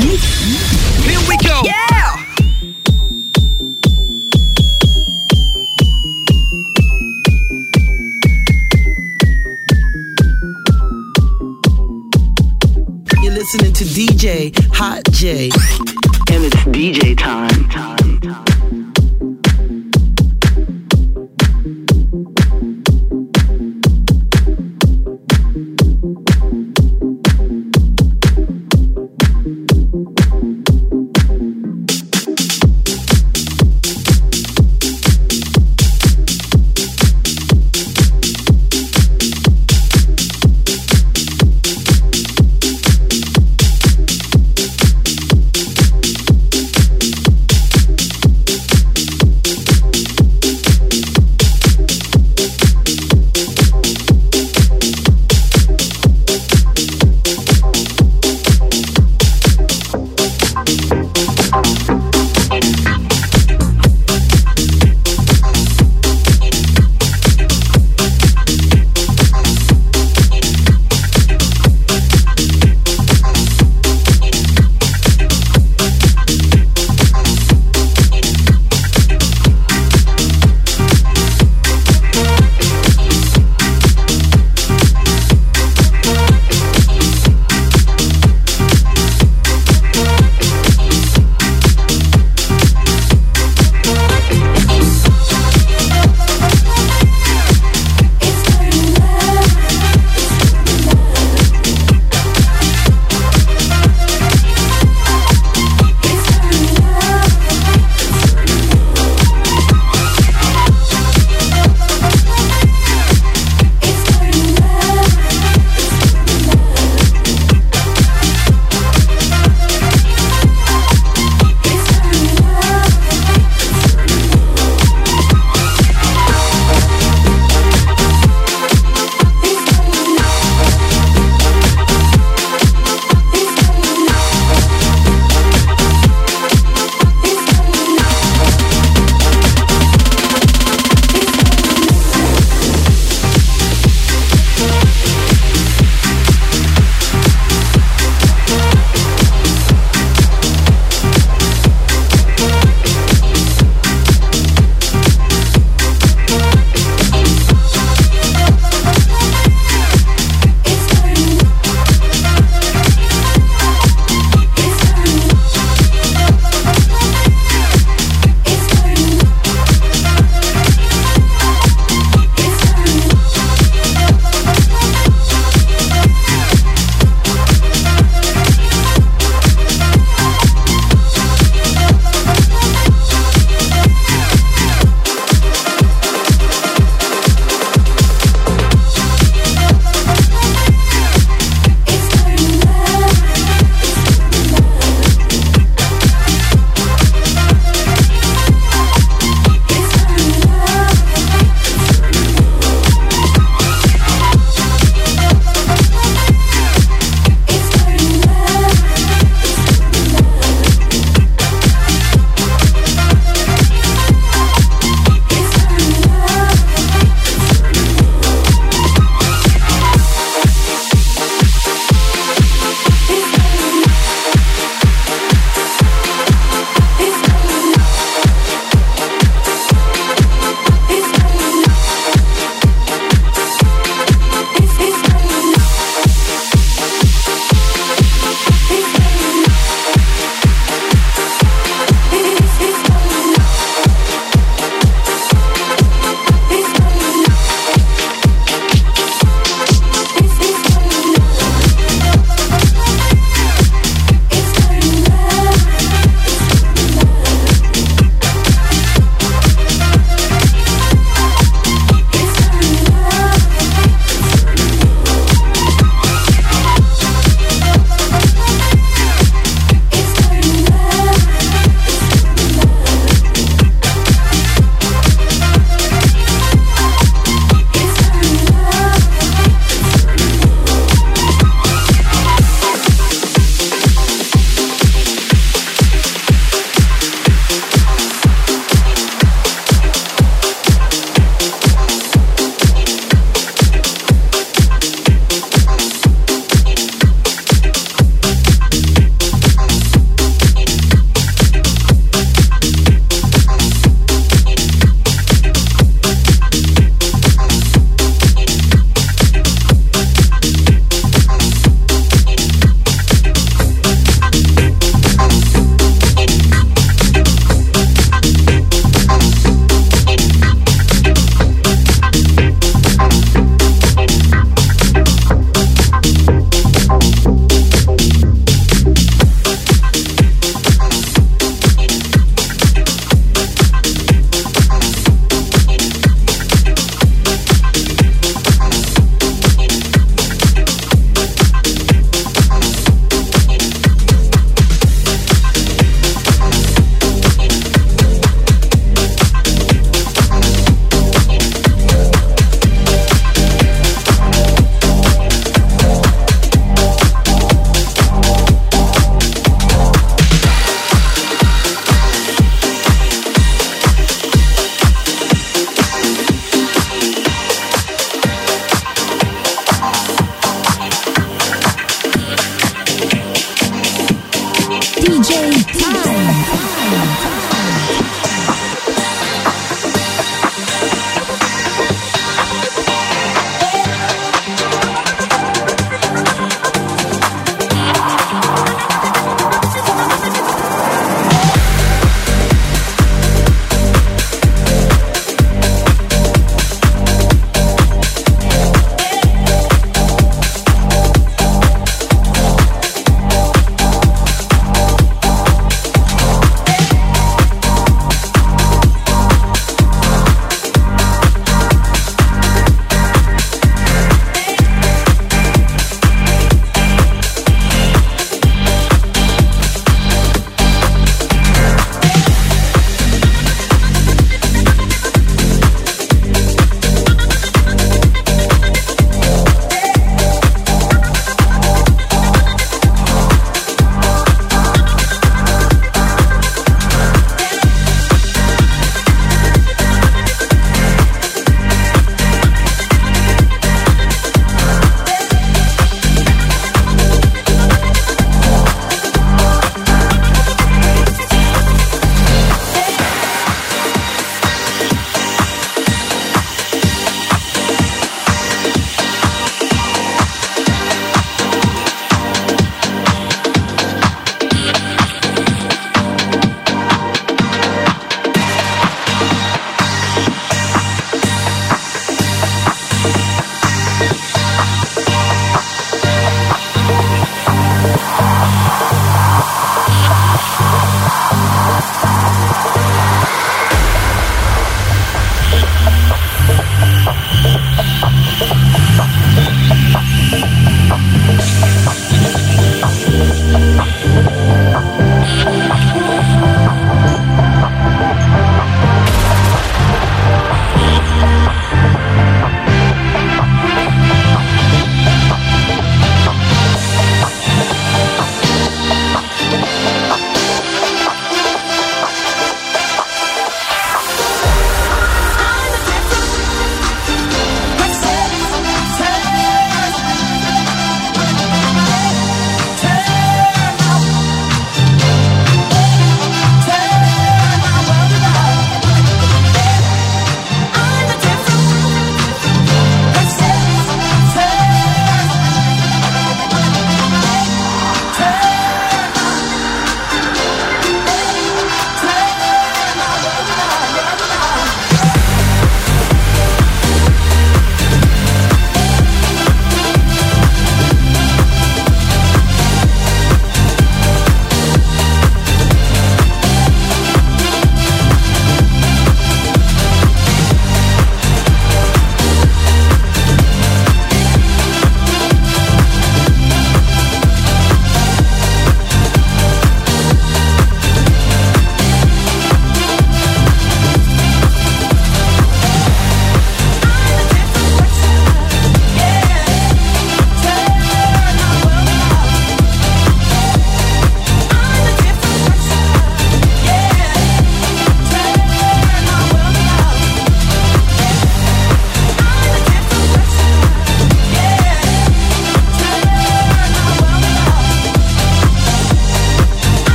Here we go. Yeah. You're listening to DJ Hot J. And it's DJ time. time, time.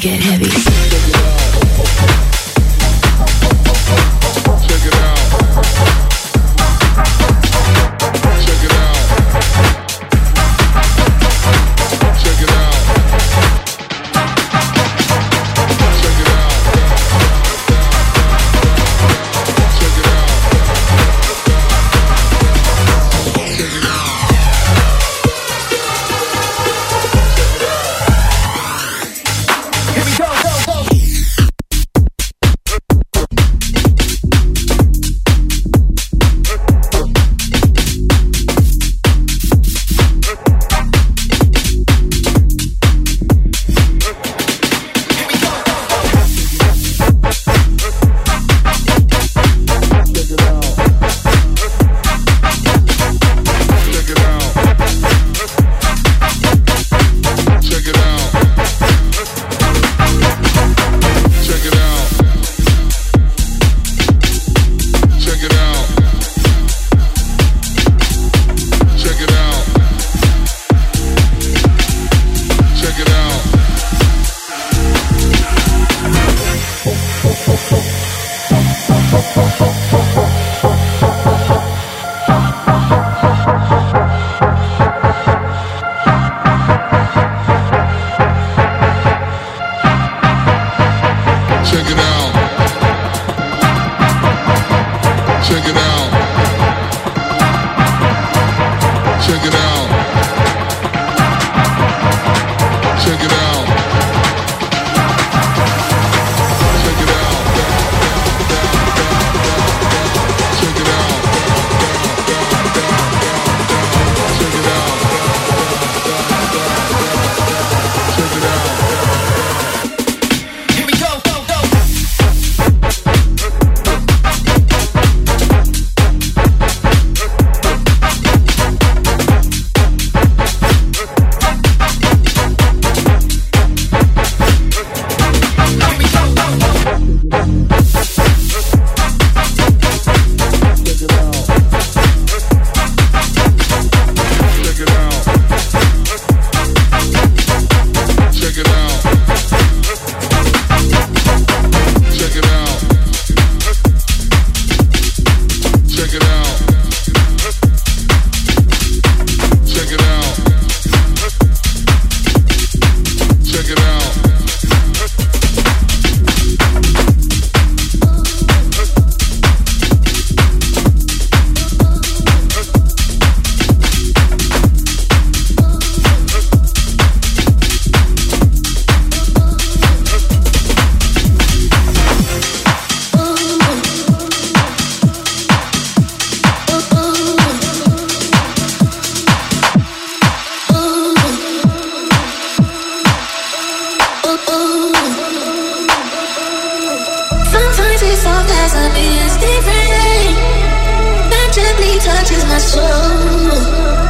Get heavy. Touches my soul.